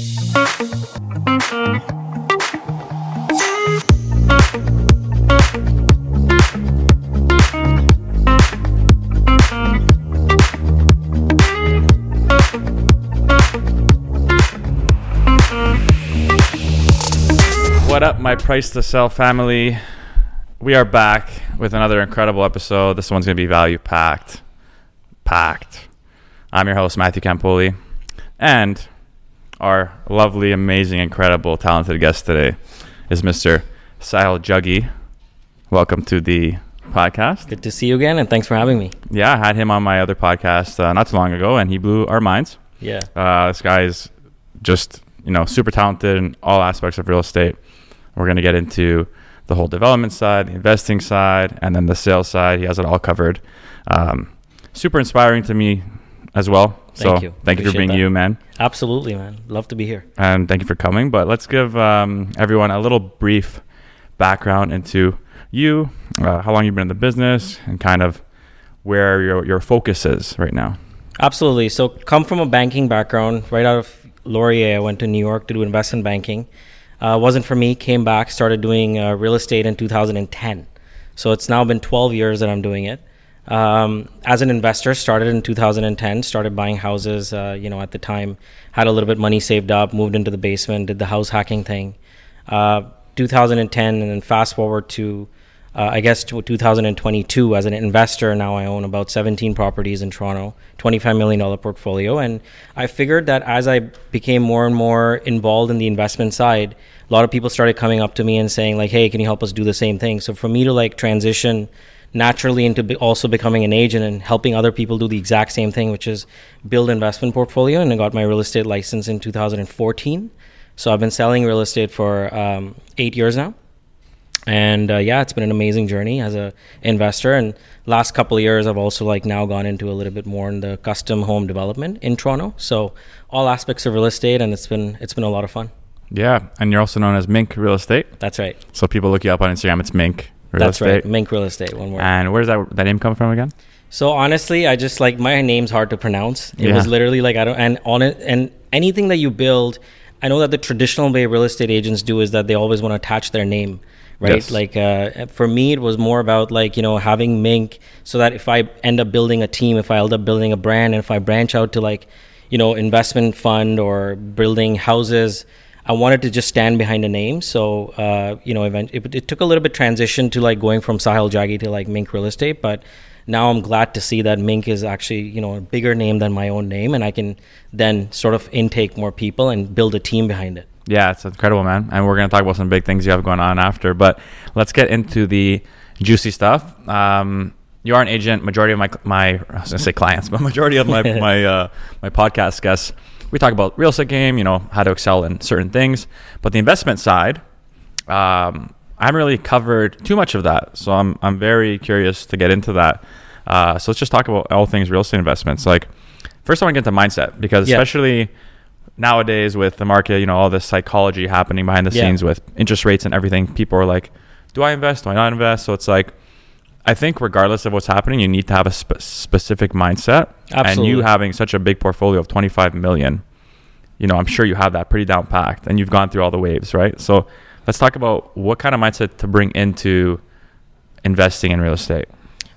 What up, my price to sell family? We are back with another incredible episode. This one's going to be value packed. Packed. I'm your host, Matthew Campoli, and our lovely, amazing, incredible, talented guest today is Mr. Sahil Jaggi. Welcome to the podcast. Good to see you again, and thanks for having me. Yeah, I had him on my other podcast uh, not too long ago, and he blew our minds. Yeah. Uh, this guy is just you know super talented in all aspects of real estate. We're going to get into the whole development side, the investing side, and then the sales side. He has it all covered. Um, super inspiring to me as well. Thank so you. thank you for being that. you, man, Absolutely, man. Love to be here. and thank you for coming. But let's give um, everyone a little brief background into you, uh, how long you've been in the business, and kind of where your your focus is right now. Absolutely. So, come from a banking background. Right out of Laurier, I went to New York to do investment banking. Uh, wasn't for me. Came back, started doing uh, real estate in 2010. So it's now been 12 years that I'm doing it. Um, as an investor, started in 2010. Started buying houses. Uh, you know, at the time, had a little bit of money saved up. Moved into the basement. Did the house hacking thing. Uh, 2010, and then fast forward to uh, I guess to 2022 as an investor now I own about 17 properties in Toronto 25 million dollar portfolio and I figured that as I became more and more involved in the investment side a lot of people started coming up to me and saying like hey can you help us do the same thing so for me to like transition naturally into be also becoming an agent and helping other people do the exact same thing which is build investment portfolio. And I got my real estate license in 2014 so I've been selling real estate for um, 8 years now. And uh, yeah it's been an amazing journey as a investor. And last couple of years i've also like now gone into a little bit more in the custom home development in toronto. So all aspects of real estate and it's been it's been a lot of fun. Yeah, and you're also known as Mink Real Estate. that's right. So people look you up on Instagram. It's Mink Real that's Estate. right mink real estate one word And where does that that name come from again? So honestly, I just like my name's hard to pronounce. It Yeah. was literally like I don't and on it and anything that you build, I know that the traditional way real estate agents do is that they always want to attach their name, right? Yes. Like uh, for me, it was more about like you know having Mink, so that if I end up building a team, if I end up building a brand, and if I branch out to like you know investment fund or building houses. I wanted to just stand behind a name, so uh, you know, event- it, it took a little bit transition to like going from Sahil Jaggi to like Mink Real Estate, but now I'm glad to see that Mink is actually you know a bigger name than my own name, and I can then sort of intake more people and build a team behind it. Yeah, it's incredible, man. And we're gonna talk about some big things you have going on after. But let's get into the juicy stuff. Um, you are an agent. Majority of my my I was gonna say clients, but majority of my my uh, my podcast guests, we talk about real estate game. You know how to excel in certain things. But the investment side, um, I haven't really covered too much of that. So I'm I'm very curious to get into that. Uh, so let's just talk about all things real estate investments. Like first, I want to get into mindset because Yeah. especially nowadays with the market, you know, all this psychology happening behind the Yeah. scenes with interest rates and everything, people are like, do I invest? Do I not invest? So it's like, I think regardless of what's happening, you need to have a spe- specific mindset. Absolutely. And you having such a big portfolio of 25 million, you know, I'm sure you have that pretty down packed and you've gone through all the waves, right? So let's talk about what kind of mindset to bring into investing in real estate.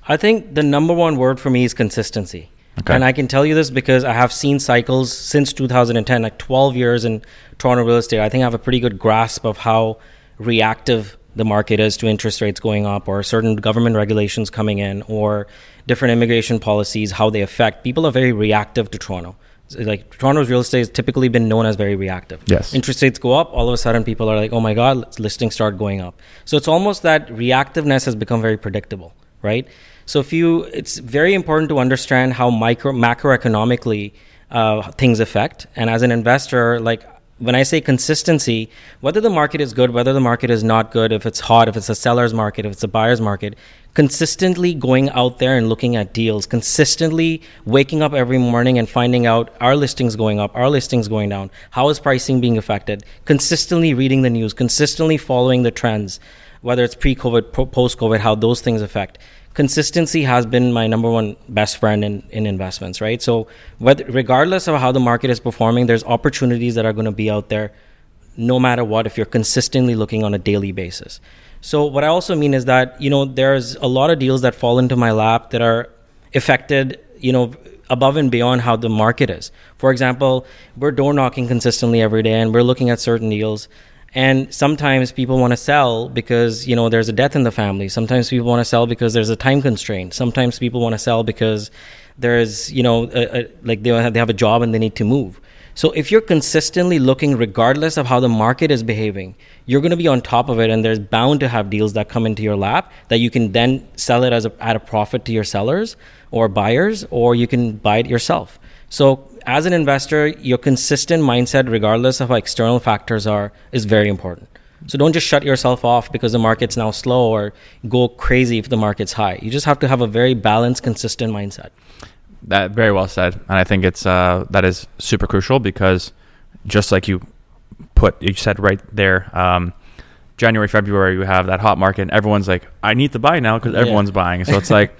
I think the number one word for me is consistency. Okay. And I can tell you this because I have seen cycles since 2010, like 12 years in Toronto real estate. I think I have a pretty good grasp of how reactive the market is to interest rates going up or certain government regulations coming in or different immigration policies, how they affect. People are very reactive to Toronto. Like Toronto's real estate has typically been known as very reactive. Yes. Interest rates go up, all of a sudden people are like, oh my God, listings start going up. So it's almost that reactiveness has become very predictable, right? So if you, it's very important to understand how micro macroeconomically uh, things affect. And as an investor, like when I say consistency, whether the market is good, whether the market is not good, if it's hot, if it's a seller's market, if it's a buyer's market, consistently going out there and looking at deals, consistently waking up every morning and finding out our listings going up, our listings going down, how is pricing being affected, consistently reading the news, consistently following the trends, whether it's pre-COVID, post-COVID, how those things affect consistency has been my number one best friend in, in investments, right? So, whether, regardless of how the market is performing, there's opportunities that are going to be out there no matter what if you're consistently looking on a daily basis. So, what I also mean is that, you know, there's a lot of deals that fall into my lap that are affected, you know, above and beyond how the market is. For example, we're door knocking consistently every day and we're looking at certain deals and sometimes people want to sell because you know there's a death in the family. Sometimes people want to sell because there's a time constraint. Sometimes people want to sell because there's you know a, a, like they have, they have a job and they need to move. So if you're consistently looking regardless of how the market is behaving you're going to be on top of it and there's bound to have deals that come into your lap that you can then sell it as a, at a profit to your sellers or buyers or you can buy it yourself. So as an investor, your consistent mindset, regardless of how external factors are, is very important. So don't just shut yourself off because the market's now slow or go crazy if the market's high. You just have to have a very balanced, consistent mindset. That very well said, and I think it's uh, that is super crucial because just like you put, you said right there, um, January, February, you have that hot market, and everyone's like, I need to buy now because everyone's yeah. buying. So it's like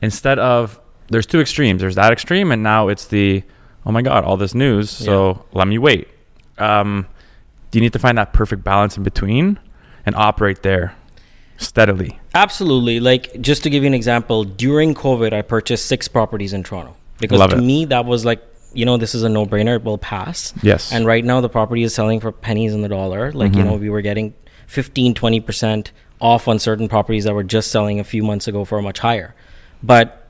instead of there's two extremes. There's that extreme, and now it's the oh my god, all this news. So yeah. let me wait. Um, do you need to find that perfect balance in between and operate there steadily? Absolutely. Like just to give you an example, during COVID, I purchased six properties in Toronto because Love to it. me that was like you know this is a no-brainer it will pass yes and right now the property is selling for pennies in the dollar like mm-hmm. you know we were getting 15 20% off on certain properties that were just selling a few months ago for a much higher but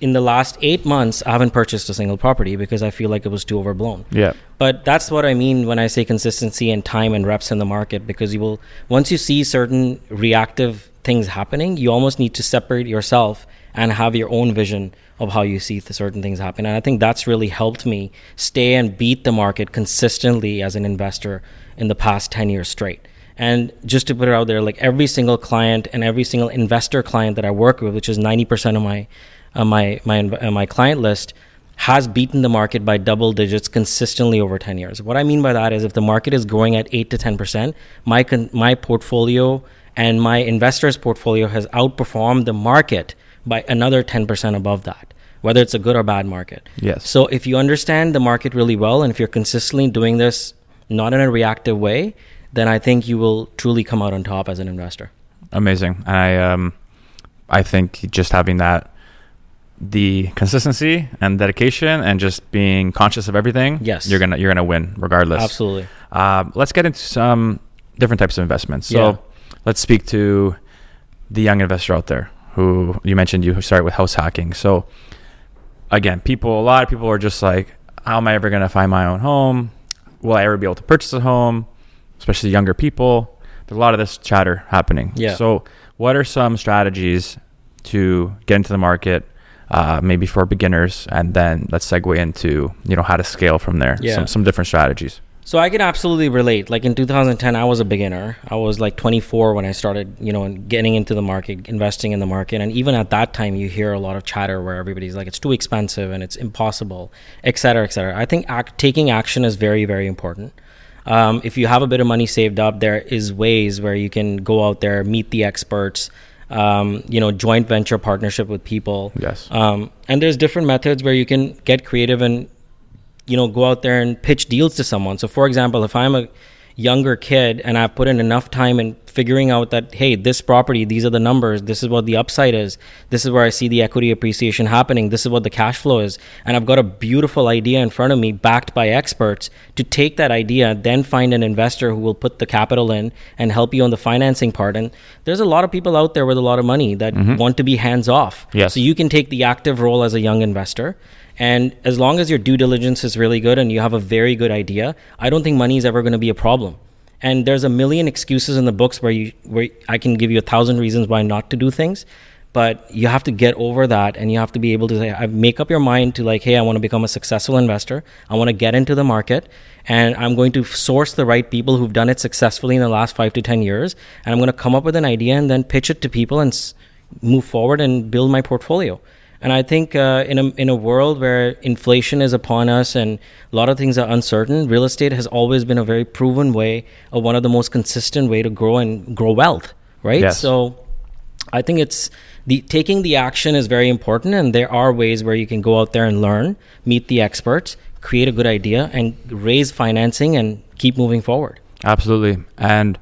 in the last eight months, I haven't purchased a single property because I feel like it was too overblown. Yeah. But that's what I mean when I say consistency and time and reps in the market because you will, once you see certain reactive things happening, you almost need to separate yourself and have your own vision of how you see certain things happen. And I think that's really helped me stay and beat the market consistently as an investor in the past 10 years straight. And just to put it out there, like every single client and every single investor client that I work with, which is 90% of my uh, my my uh, my client list has beaten the market by double digits consistently over 10 years. What I mean by that is if the market is growing at 8 to 10%, my con- my portfolio and my investors portfolio has outperformed the market by another 10% above that whether it's a good or bad market. Yes. So if you understand the market really well and if you're consistently doing this not in a reactive way, then I think you will truly come out on top as an investor. Amazing. I um I think just having that the consistency and dedication and just being conscious of everything, yes, you're gonna you're gonna win regardless. Absolutely. Uh, let's get into some different types of investments. So yeah. let's speak to the young investor out there who you mentioned you started with house hacking. So again, people, a lot of people are just like, how am I ever gonna find my own home? Will I ever be able to purchase a home? Especially younger people. There's a lot of this chatter happening. Yeah. So what are some strategies to get into the market? Uh, maybe for beginners, and then let's segue into you know how to scale from there. Yeah. Some, some different strategies. So I can absolutely relate. Like in 2010, I was a beginner. I was like 24 when I started, you know, getting into the market, investing in the market. And even at that time, you hear a lot of chatter where everybody's like, it's too expensive and it's impossible, et cetera, et cetera. I think act, taking action is very, very important. Um, if you have a bit of money saved up, there is ways where you can go out there, meet the experts, um, you know, joint venture partnership with people. Yes. Um, and there's different methods where you can get creative and, you know, go out there and pitch deals to someone. So, for example, if I'm a younger kid and I've put in enough time in figuring out that hey this property these are the numbers this is what the upside is this is where I see the equity appreciation happening this is what the cash flow is and I've got a beautiful idea in front of me backed by experts to take that idea then find an investor who will put the capital in and help you on the financing part and there's a lot of people out there with a lot of money that mm-hmm. want to be hands off yes. so you can take the active role as a young investor and as long as your due diligence is really good and you have a very good idea, I don't think money is ever going to be a problem. And there's a million excuses in the books where you where I can give you a thousand reasons why not to do things, but you have to get over that and you have to be able to say, I make up your mind to like, hey, I want to become a successful investor. I want to get into the market and I'm going to source the right people who've done it successfully in the last five to 10 years. And I'm going to come up with an idea and then pitch it to people and move forward and build my portfolio. And I think uh, in a in a world where inflation is upon us and a lot of things are uncertain, real estate has always been a very proven way, or one of the most consistent way to grow and grow wealth, right? Yes. So, I think it's the taking the action is very important and there are ways where you can go out there and learn meet the experts create a good idea and raise financing and keep moving forward Absolutely. And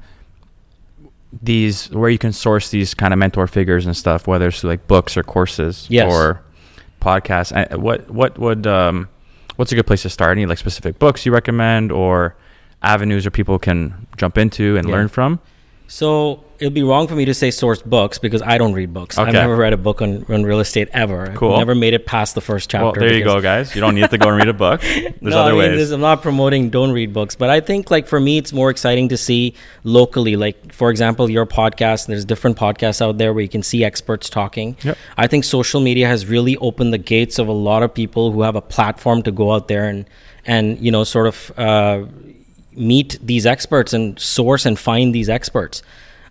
these where you can source these kind of mentor figures and stuff, whether it's like books or courses Yes. or podcasts. What what would um what's a good place to start? Any like specific books you recommend or avenues where people can jump into and Yeah. learn from? So it'd be wrong for me to say source books because I don't read books. I've never read a book on, on real estate ever. I've Cool. never made it past the first chapter. Well, there you go, guys. You don't need to go and read a book. There's no, other I mean, ways. I'm not promoting don't read books, but I think like for me, it's more exciting to see locally. Like for example, your podcast. There's different podcasts out there where you can see experts talking. Yep. I think social media has really opened the gates of a lot of people who have a platform to go out there and and you know sort of uh, meet these experts and source and find these experts.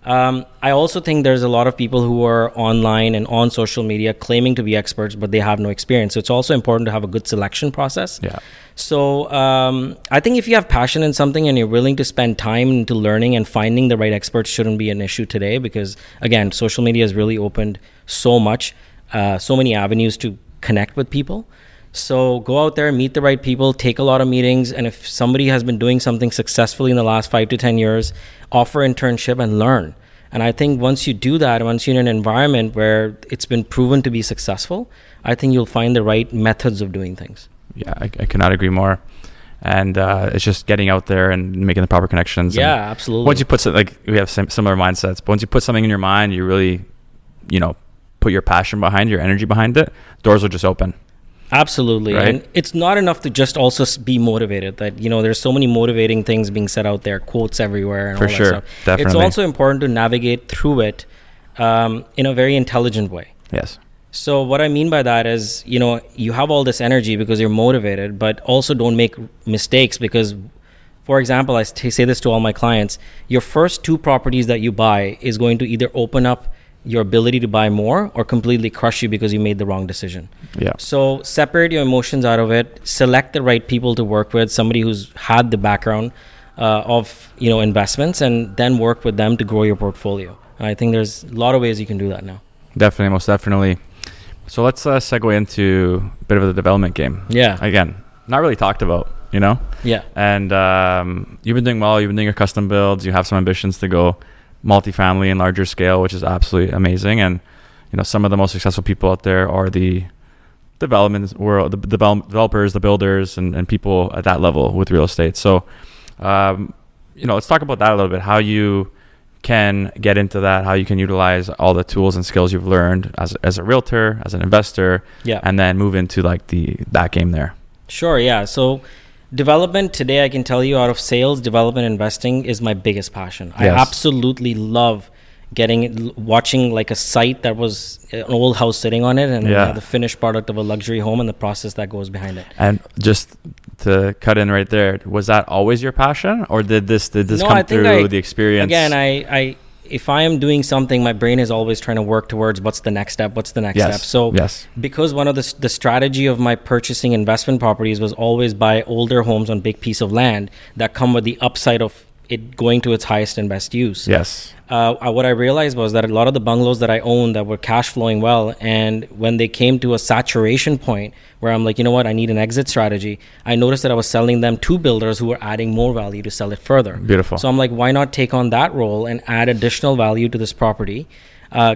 Um, I also think there's a lot of people who are online and on social media claiming to be experts, but they have no experience. So it's also important to have a good selection process. Yeah. So um, I think if you have passion in something and you're willing to spend time into learning and finding the right experts shouldn't be an issue today because again, social media has really opened so much, uh, so many avenues to connect with people. So go out there, meet the right people, take a lot of meetings, and if somebody has been doing something successfully in the last five to ten years, offer internship and learn. And I think once you do that, once you're in an environment where it's been proven to be successful, I think you'll find the right methods of doing things. yeah, I, I cannot agree more. And uh, it's just getting out there and making the proper connections. Yeah, absolutely. once you put some, like we have sim- similar mindsets, but once you put something in your mind, you really, you know, put your passion behind, your energy behind it, doors will just open. Absolutely. Right? And it's not enough to just also be motivated that, you know, there's so many motivating things being said out there, quotes everywhere and For all sure. that stuff. It's also important to navigate through it um, in a very intelligent way. Yes. So what I mean by that is, you know, you have all this energy because you're motivated, but also don't make mistakes because for example, I say this to all my clients, your first two properties that you buy is going to either open up your ability to buy more or completely crush you because you made the wrong decision. Yeah. So separate your emotions out of it. Select the right people to work with. Somebody who's had the background uh, of you know investments, and then work with them to grow your portfolio. And I think there's a lot of ways you can do that now. Definitely, most definitely. So let's uh, segue into a bit of the development game. Yeah. Again, not really talked about, you know? Yeah. And um, you've been doing well. You've been doing your custom builds. You have some ambitions to go multifamily and larger scale, which is absolutely amazing. And you know, some of the most successful people out there are the development world, the develop- developers, the builders, and, and people at that level with real estate. So, um, you know, let's talk about that a little bit. How you can get into that, how you can utilize all the tools and skills you've learned as as a realtor, as an investor, Yeah. and then move into like the that game there. Sure, yeah. So development today I can tell you out of sales, development investing is my biggest passion. I absolutely love getting watching like a site that was an old house sitting on it and Yeah. the finished product of a luxury home and the process that goes behind it. And just to cut in right there, was that always your passion, or did this did this No, come through I- the experience? Again, I, I if I am doing something, my brain is always trying to work towards what's the next step, what's the next Yes. step. So Yes. because one of the, the strategy of my purchasing investment properties was always buy older homes on big piece of land that come with the upside of it going to its highest and best use. yes, Uh, uh, what I realized was that a lot of the bungalows that I owned that were cash flowing well, and when they came to a saturation point where I'm like, you know what, I need an exit strategy, I noticed that I was selling them to builders who were adding more value to sell it further. Beautiful. So I'm like, why not take on that role and add additional value to this property, uh,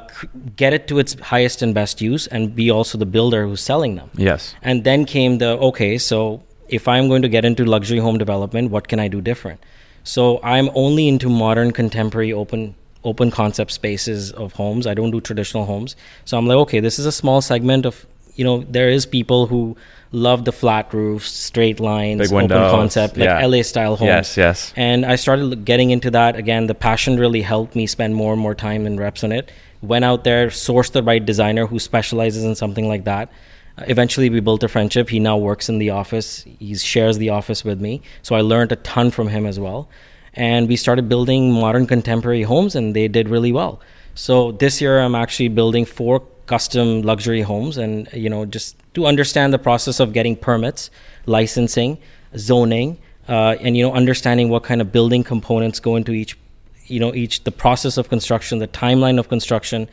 get it to its highest and best use, and be also the builder who's selling them. yes, And then came the okay, so if I'm going to get into luxury home development, what can I do different? So I'm only into modern, contemporary, open open concept spaces of homes. I don't do traditional homes. So I'm like, okay, this is a small segment of you know there is people who love the flat roofs, straight lines, Big open windows, concept, like yeah. LA style homes. yes, yes. And I started getting into that again. The passion really helped me spend more and more time and reps on it. Went out there, sourced the right designer who specializes in something like that. Eventually, we built a friendship. He now works in the office. He shares the office with me. So I learned a ton from him as well. And we started building modern contemporary homes, and they did really well. So this year, I'm actually building four custom luxury homes, and you know, just to understand the process of getting permits, licensing, zoning, uh, and you know, understanding what kind of building components go into each, you know, each the process of construction, the timeline of construction,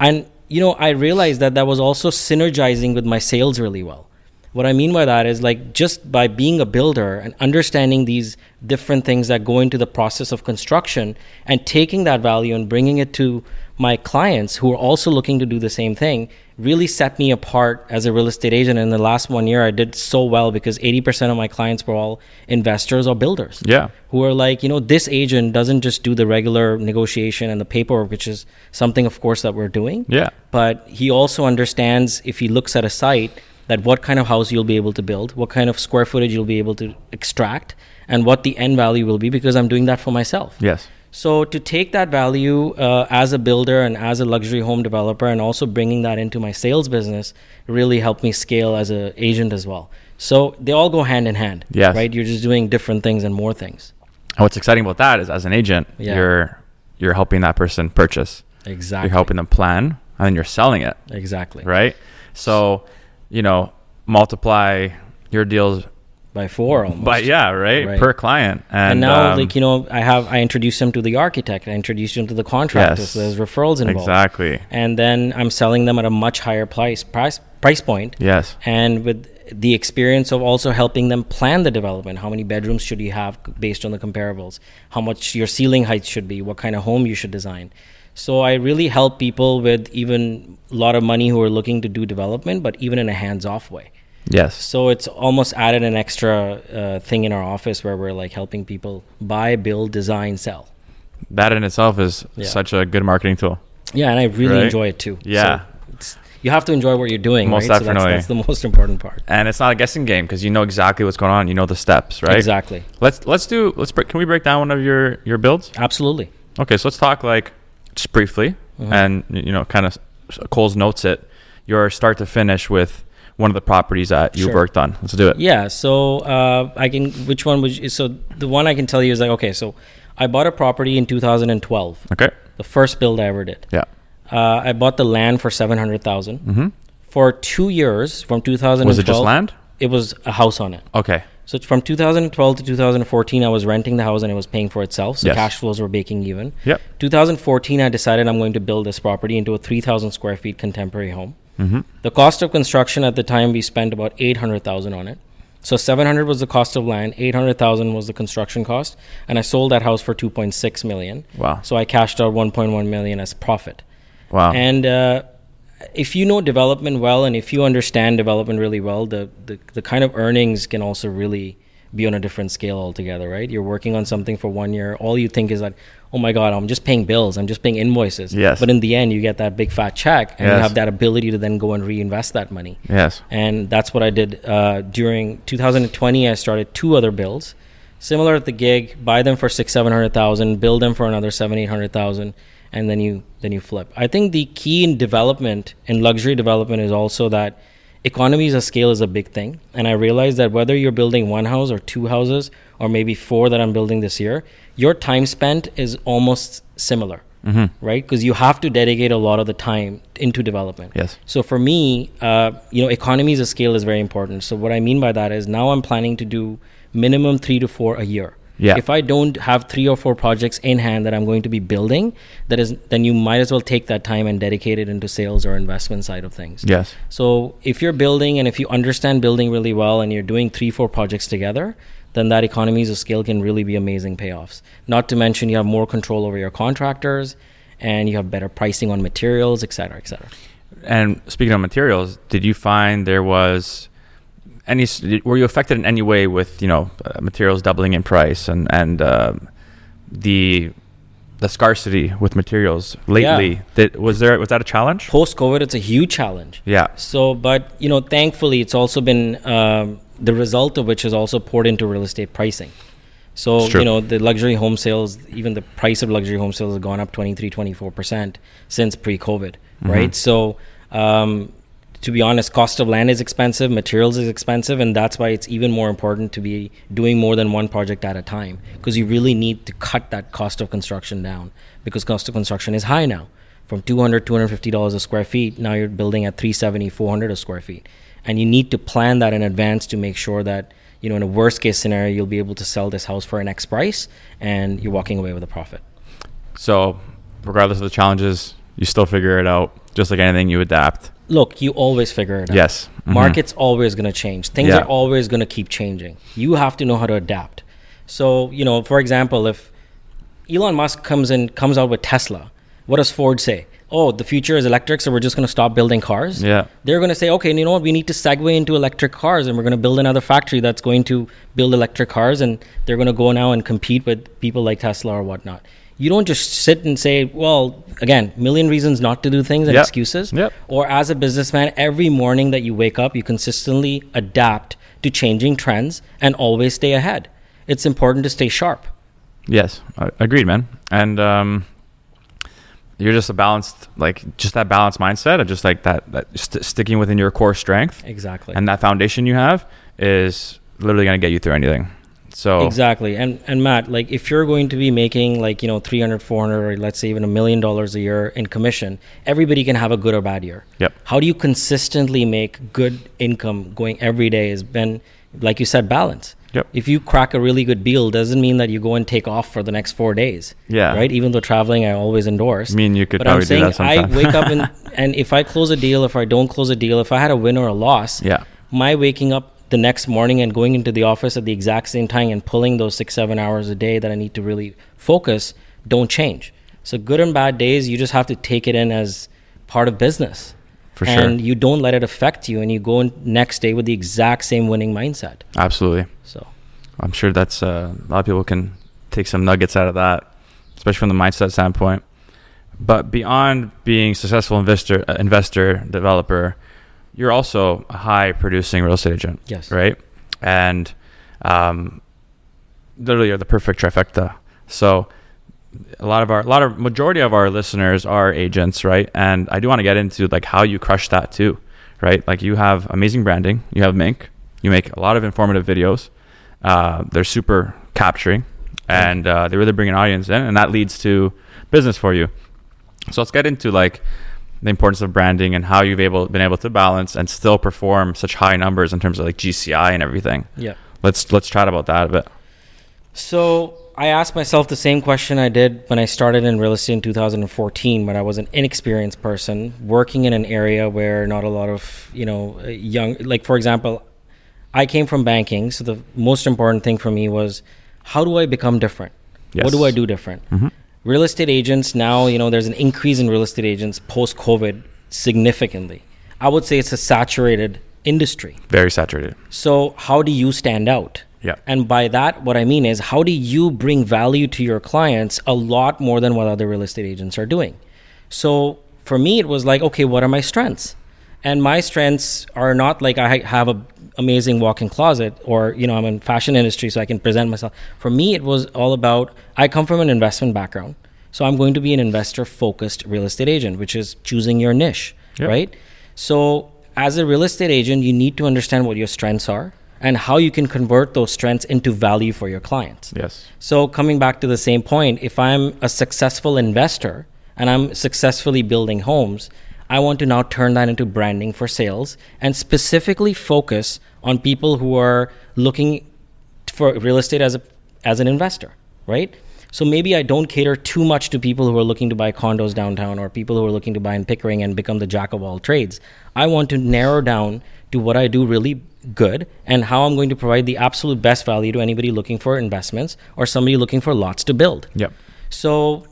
and you know, I realized that that was also synergizing with my sales really well. What I mean by that is like just by being a builder and understanding these different things that go into the process of construction and taking that value and bringing it to my clients who are also looking to do the same thing really set me apart as a real estate agent. In the last one year, I did so well because 80% of my clients were all investors or builders. Yeah. Who are like, you know, this agent doesn't just do the regular negotiation and the paperwork, which is something, of course, that we're doing. Yeah. But he also understands if he looks at a site that what kind of house you'll be able to build, what kind of square footage you'll be able to extract, and what the end value will be because I'm doing that for myself. Yes. So to take that value uh, as a builder and as a luxury home developer, and also bringing that into my sales business, really helped me scale as an agent as well. So they all go hand in hand. Yes. Right. You're just doing different things and more things. And what's exciting about that is, as an agent, Yeah. you're you're helping that person purchase. Exactly. You're helping them plan, and then you're selling it, Exactly. right? So, you know, multiply your deals By four almost. by yeah, right, Right. per client, and, And, now, um, like you know, I have I introduced him to the architect. I introduced him to the contractors. Yes. So there's referrals involved. exactly, And then I'm selling them at a much higher price price price point. yes, and with the experience of also helping them plan the development how many bedrooms should you have based on the comparables how much your ceiling height should be what kind of home you should design so i really help people with even a lot of money who are looking to do development but even in a hands-off way yes, so it's almost added an extra uh, thing in our office where we're like helping people buy build design sell that in itself is Yeah. such a good marketing tool. yeah and i really Right? enjoy it too Yeah. so it's, you have to enjoy what you're doing Most right? So definitely. that's, that's the most important part And it's not a guessing game because you know exactly what's going on. You know the steps, right? exactly Let's let's do let's break, can we break down one of your your builds? absolutely Okay, so let's talk like just briefly, Mm-hmm. and you know, kind of Cole's notes it. Your start to finish with one of the properties that you Sure. worked on. Let's do it. Yeah, so uh, I can. Which one would? You, so the one I can tell you is like okay. So I bought a property in 2012, Okay. the first build I ever did. Yeah. Uh, I bought the land for 700,000 Mm-hmm. for two years from 2012. Was it just land? It was a house on it. Okay. So from 2012 to 2014, I was renting the house and it was paying for itself. So Yes. cash flows were baking even. Yep. 2014, I decided I'm going to build this property into a 3,000 square feet contemporary home. Mm-hmm. The cost of construction at the time we spent about 800,000 on it. So 700 was the cost of land, 800,000 was the construction cost, and I sold that house for 2.6 million. Wow. So I cashed out 1.1 million as profit. Wow. And uh, if you know development well and if you understand development really well, the, the, the kind of earnings can also really be on a different scale altogether, right? You're working on something for one year. All you think is that, oh my God, I'm just paying bills. I'm just paying invoices. Yes. But in the end, you get that big fat check and you have that ability to then go and reinvest that money. yes. And that's what I did uh, during 2020. I started two other builds, similar at the gig. Buy them for six, seven hundred thousand. Build them for another seven, eight hundred thousand, and then you then you flip. I think the key in development in luxury development is also that economies of scale is a big thing. And I realized that whether you're building one house or two houses or maybe four that I'm building this year, your time spent is almost similar. Mm-hmm. Right, because you have to dedicate a lot of the time into development. Yes. So for me, uh, you know, economies of scale is very important. So what I mean by that is now I'm planning to do minimum three to four a year. Yeah. If I don't have three or four projects in hand that I'm going to be building, that is, then you might as well take that time and dedicate it into sales or investment side of things. Yes. So if you're building and if you understand building really well and you're doing three, four projects together, then that economies of scale can really be amazing payoffs. Not to mention you have more control over your contractors and you have better pricing on materials, et cetera, et cetera. And speaking of materials, did you find there was any? s- Were you affected in any way with you know uh, materials doubling in price and and um the the scarcity with materials lately? Yeah. Did, was there was that a challenge? Post COVID, it's a huge challenge. Yeah. So, but you know, thankfully, it's also been um, the result of which has also poured into real estate pricing. So, you know, the luxury home sales, even the price of luxury home sales has gone up 23, 24% since pre COVID, Mm-hmm. right? So, um, to be honest, cost of land is expensive, materials is expensive, and that's why it's even more important to be doing more than one project at a time because you really need to cut that cost of construction down because cost of construction is high now from 200 250 dollars a square feet now you're building at 370 400 a square feet and you need to plan that in advance to make sure that you know in a worst case scenario you'll be able to sell this house for an x price and you're walking away with a profit So, regardless of the challenges, you still figure it out. Just like anything, you adapt. Look, you always figure it out. Yes. Mhm. Market's always going to change. Things Yeah. are always going to keep changing. You have to know how to adapt. So, you know, for example, if Elon Musk comes in comes out with Tesla, what does Ford say? Oh, the future is electric, so we're just going to stop building cars. Yeah. They're going to say, okay, you know what? We need to segue into electric cars, and we're going to build another factory that's going to build electric cars, and they're going to go now and compete with people like Tesla or whatnot. You don't just sit and say, well, again, million reasons not to do things and Yep. excuses. Yep. Or as a businessman, every morning that you wake up, you consistently adapt to changing trends and always stay ahead. It's important to stay sharp. Yes, I- agreed, man. And um, you're just a balanced, like just that balanced mindset, of just like that, that st- sticking within your core strength, Exactly. and that foundation you have is literally going to get you through anything. So Exactly. And and Matt, like if you're going to be making like, you know, 300, 400 or let's say even a million dollars a year in commission, everybody can have a good or bad year. Yep. How do you consistently make good income going every day has been like you said balance. Yep. If you crack a really good deal doesn't mean that you go and take off for the next 4 days. Yeah. Right? Even though traveling I always endorse. I mean, you could but I'm probably do saying. I wake up and and if I close a deal, if I don't close a deal, if I had a win or a loss, Yeah. my waking up the next morning and going into the office at the exact same time and pulling those six seven hours a day that i need to really focus don't change so good and bad days you just have to take it in as part of business For sure. and you don't let it affect you and you go in next day with the exact same winning mindset absolutely. so I'm sure that's uh, a lot of people can take some nuggets out of that, especially from the mindset standpoint. But beyond being successful investor, uh, investor developer, you're also a high producing real estate agent. Yes. Right. And um, literally, you're the perfect trifecta. So a lot of our, a lot of majority of our listeners are agents, right? And I do want to get into like how you crush that too, right? Like you have amazing branding, you have Mink, you make a lot of informative videos. Uh, they're super capturing, and uh, they really bring an audience in, and that leads to business for you. So let's get into like the importance of branding and how you've able been able to balance and still perform such high numbers in terms of like GCI and everything. yeah Let's let's chat about that a bit. So I asked myself the same question I did when I started in real estate in 2014, when I was an inexperienced person working in an area where not a lot of you know uh, young, like for example, I came from banking, so the most important thing for me was how do I become different? What do I do different? Real estate agents now, you know, there's an increase in real estate agents post COVID significantly. I would say it's a saturated industry. Very saturated. So, how do you stand out? Yeah. And by that, what I mean is, how do you bring value to your clients a lot more than what other real estate agents are doing? So, for me, it was like, okay, what are my strengths? And my strengths are not like I have a amazing walk-in closet or you know I'm in fashion industry so I can present myself. For me, it was all about I come from an investment background, so I'm going to be an investor-focused real estate agent, which is choosing your niche, Yep. right? So, as a real estate agent, you need to understand what your strengths are and how you can convert those strengths into value for your clients. Yes. So, coming back to the same point, if I'm a successful investor and I'm successfully building homes, I want to now turn that into branding for sales and specifically focus on people who are looking for real estate as a as an investor, right? So maybe I don't cater too much to people who are looking to buy condos downtown or people who are looking to buy in Pickering and become the jack of all trades. I want to narrow down to what I do really good and how I'm going to provide the absolute best value to anybody looking for investments or somebody looking for lots to build. Yep. So,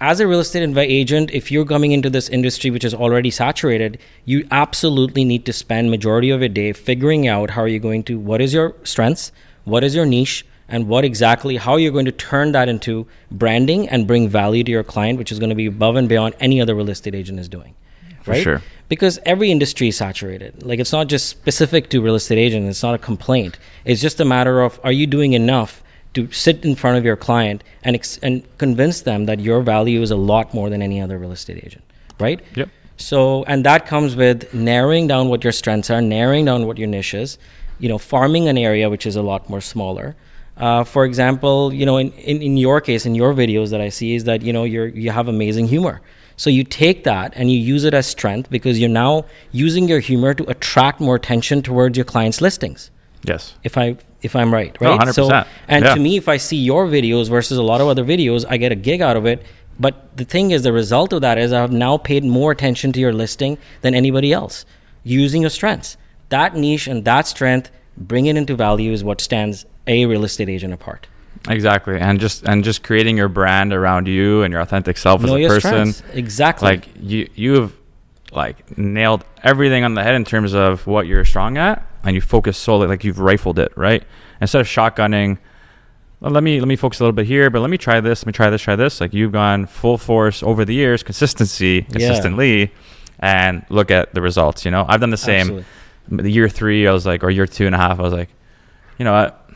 as a real estate agent, if you're coming into this industry which is already saturated, you absolutely need to spend majority of your day figuring out how are you going to what is your strengths, what is your niche, and what exactly how you're going to turn that into branding and bring value to your client, which is going to be above and beyond any other real estate agent is doing. For right? sure. Because every industry is saturated. Like it's not just specific to real estate agent. It's not a complaint. It's just a matter of are you doing enough to sit in front of your client and ex- and convince them that your value is a lot more than any other real estate agent, right? Yep. So, and that comes with narrowing down what your strengths are, narrowing down what your niche is, you know, farming an area which is a lot more smaller. Uh, for example, you know, in, in, in your case, in your videos that I see is that, you know, you're, you have amazing humor. So you take that and you use it as strength because you're now using your humor to attract more attention towards your clients' listings Yes. if I if I'm right, No, right? 100%. So, and Yeah. to me, if I see your videos versus a lot of other videos, I get a gig out of it But the thing is, the result of that is I've now paid more attention to your listing than anybody else using your strengths. That niche and that strength, bring it into value is what stands a real estate agent apart. Exactly, and just and just creating your brand around you and your authentic self Know as a your person. strengths. Exactly. Like you, you have like nailed everything on the head in terms of what you're strong at, and you focus solely like you've rifled it right instead of shotgunning. "Well, let me let me focus a little bit here, but let me try this. Let me try this. Try this. Like you've gone full force over the years, consistency, consistently, and look at the results. You know, I've done the same. Absolutely. The year three, I was like, or year two and a half, I was like, you know what?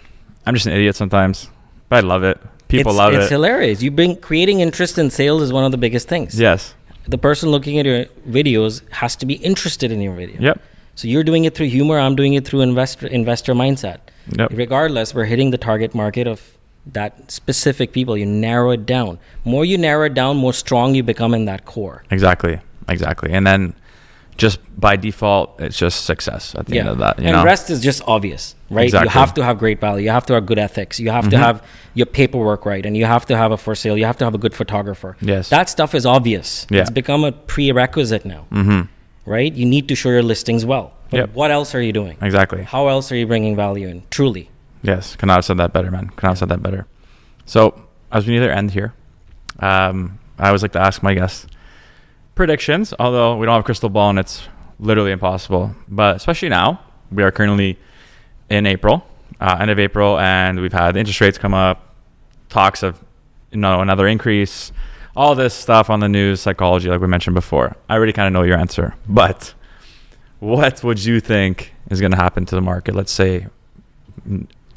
I'm just an idiot sometimes, but I love it. People it's, love it's it. It's hilarious. you've been creating interest in sales is one of the biggest things. yes. The person looking at your videos has to be interested in your video. Yep. So you're doing it through humor. I'm doing it through investor investor mindset. Yep. Regardless, we're hitting the target market of that specific people. You narrow it down. More you narrow it down, more strong you become in that core. Exactly. Exactly. And then just by default, it's just success at the end of that. You and know? rest is just obvious, right? Exactly. You have to have great value. You have to have good ethics. You have to Mhm. have your paperwork right, and you have to have a for sale. You have to have a good photographer. Yes. that stuff is obvious. Yeah. It's become a prerequisite now, mm-hmm. right? You need to show your listings well. But Yep. what else are you doing? Exactly. How else are you bringing value in? Truly. Yes. Could not have said that better, man. Could not have said that better. So as we near the end here, um, I always like to ask my guests predictions, although we don't have a crystal ball and it's literally impossible. But especially now, we are currently in April, uh, end of April, and we've had interest rates come up, talks of you know another increase, all this stuff on the news, psychology, like we mentioned before. I already kind of know your answer, but what would you think is going to happen to the market? Let's say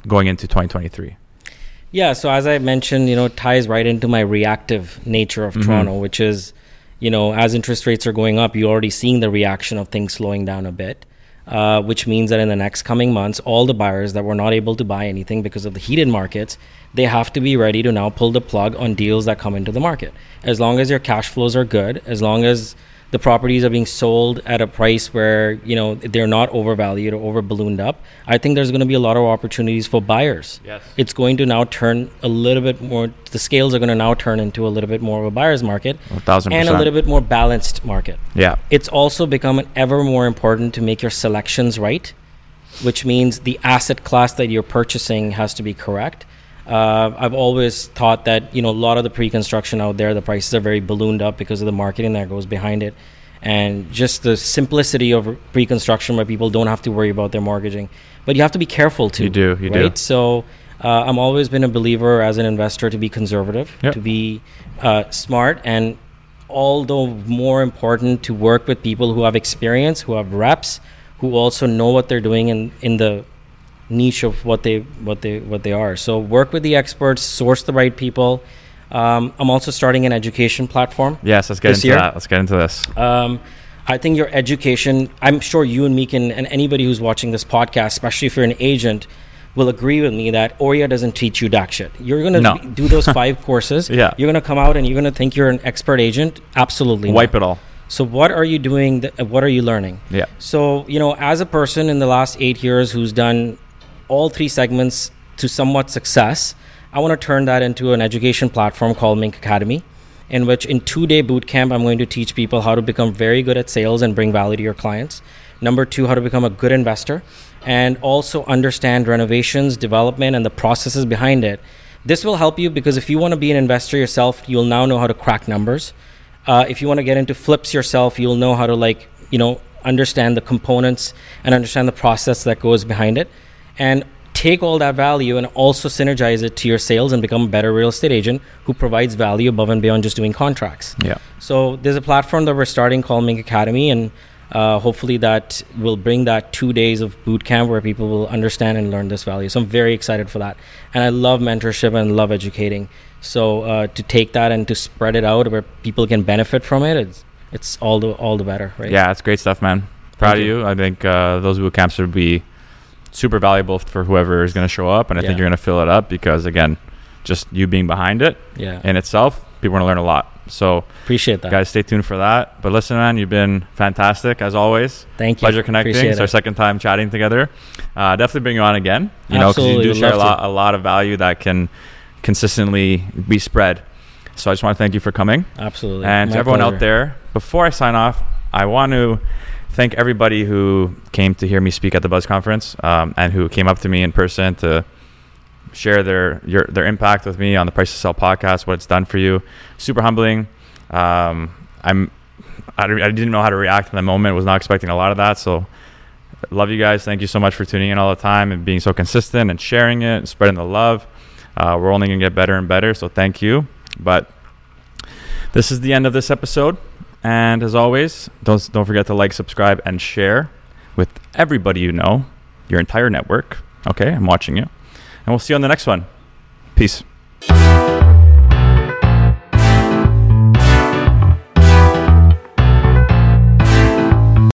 going into 2023. Yeah, so as I mentioned, you know, it ties right into my reactive nature of Mhm. Toronto, which is, you know, as interest rates are going up, you're already seeing the reaction of things slowing down a bit, uh, which means that in the next coming months, all the buyers that were not able to buy anything because of the heated markets, they have to be ready to now pull the plug on deals that come into the market. As long as your cash flows are good, as long as the properties are being sold at a price where you know they're not overvalued or over ballooned up, I think there's going to be a lot of opportunities for buyers Yes. it's going to now turn a little bit more the scales are going to now turn into a little bit more of a buyer's market A thousand and percent. a little bit more balanced market Yeah. it's also become ever more important to make your selections right which means the asset class that you're purchasing has to be correct uh, I've always thought that you know a lot of the pre-construction out there, the prices are very ballooned up because of the marketing that goes behind it, and just the simplicity of pre-construction where people don't have to worry about their mortgaging. But you have to be careful too. You do, you do. So uh, I'm always been a believer as an investor to be conservative, Yep. to be uh, smart, and although more important to work with people who have experience, who have reps, who also know what they're doing in, in the niche of what they what they what they are. So work with the experts, source the right people. Um, I'm also starting an education platform. Yes. Let's get into year? that. Let's get into this. Um, I think your education, I'm sure you and me can, and anybody who's watching this podcast, especially if you're an agent, will agree with me that OREA doesn't teach you jack shit. You're going to No. do those five courses. Yeah. You're going to come out and you're going to think you're an expert agent. Absolutely. not. Wipe it all. So, what are you doing? Th- what are you learning? Yeah. So, you know, as a person in the last eight years who's done all three segments to somewhat success, I want to turn that into an education platform called Mink Academy, in which in two day boot camp, I'm going to teach people how to become very good at sales and bring value to your clients. Number two, how to become a good investor and also understand renovations, development, and the processes behind it. This will help you because if you want to be an investor yourself, you'll now know how to crack numbers. Uh, if you want to get into flips yourself, you'll know how to like you know understand the components and understand the process that goes behind it, and take all that value and also synergize it to your sales and become a better real estate agent who provides value above and beyond just doing contracts. Yeah. So there's a platform that we're starting called Mink Academy, and uh, hopefully that will bring that two days of boot camp where people will understand and learn this value. So I'm very excited for that, and I love mentorship and love educating. So uh, to take that and to spread it out where people can benefit from it, it's it's all the all the better, right? Yeah, it's great stuff, man. Proud Thank of you. you. I think uh, those boot camps would be super valuable for whoever is going to show up, and I Yeah. think you're going to fill it up because again, just you being behind it yeah. in itself, people are going to learn a lot. So, Appreciate that. guys, stay tuned for that. But listen, man, you've been fantastic as always. Thank you. Pleasure connecting. Appreciate It's our it. second time chatting together. Uh, definitely bring you on again. You know, because you do would share a lot, a lot of value that can consistently be spread. So I just want to thank you for coming. Absolutely. And My to everyone pleasure. out there, before I sign off, I want to thank everybody who came to hear me speak at the Buzz conference um, and who came up to me in person to share their your, their impact with me on the Price to Sell podcast, what it's done for you. Super humbling. Um, I'm I, didn't know how to react in the moment. Was not expecting a lot of that. So love you guys. Thank you so much for tuning in all the time and being so consistent and sharing it and spreading the love. Uh, we're only gonna get better and better. So thank you. But this is the end of this episode. And as always, don't don't forget to like, subscribe, and share with everybody you know, your entire network. Okay, I'm watching you. And we'll see you on the next one. Peace.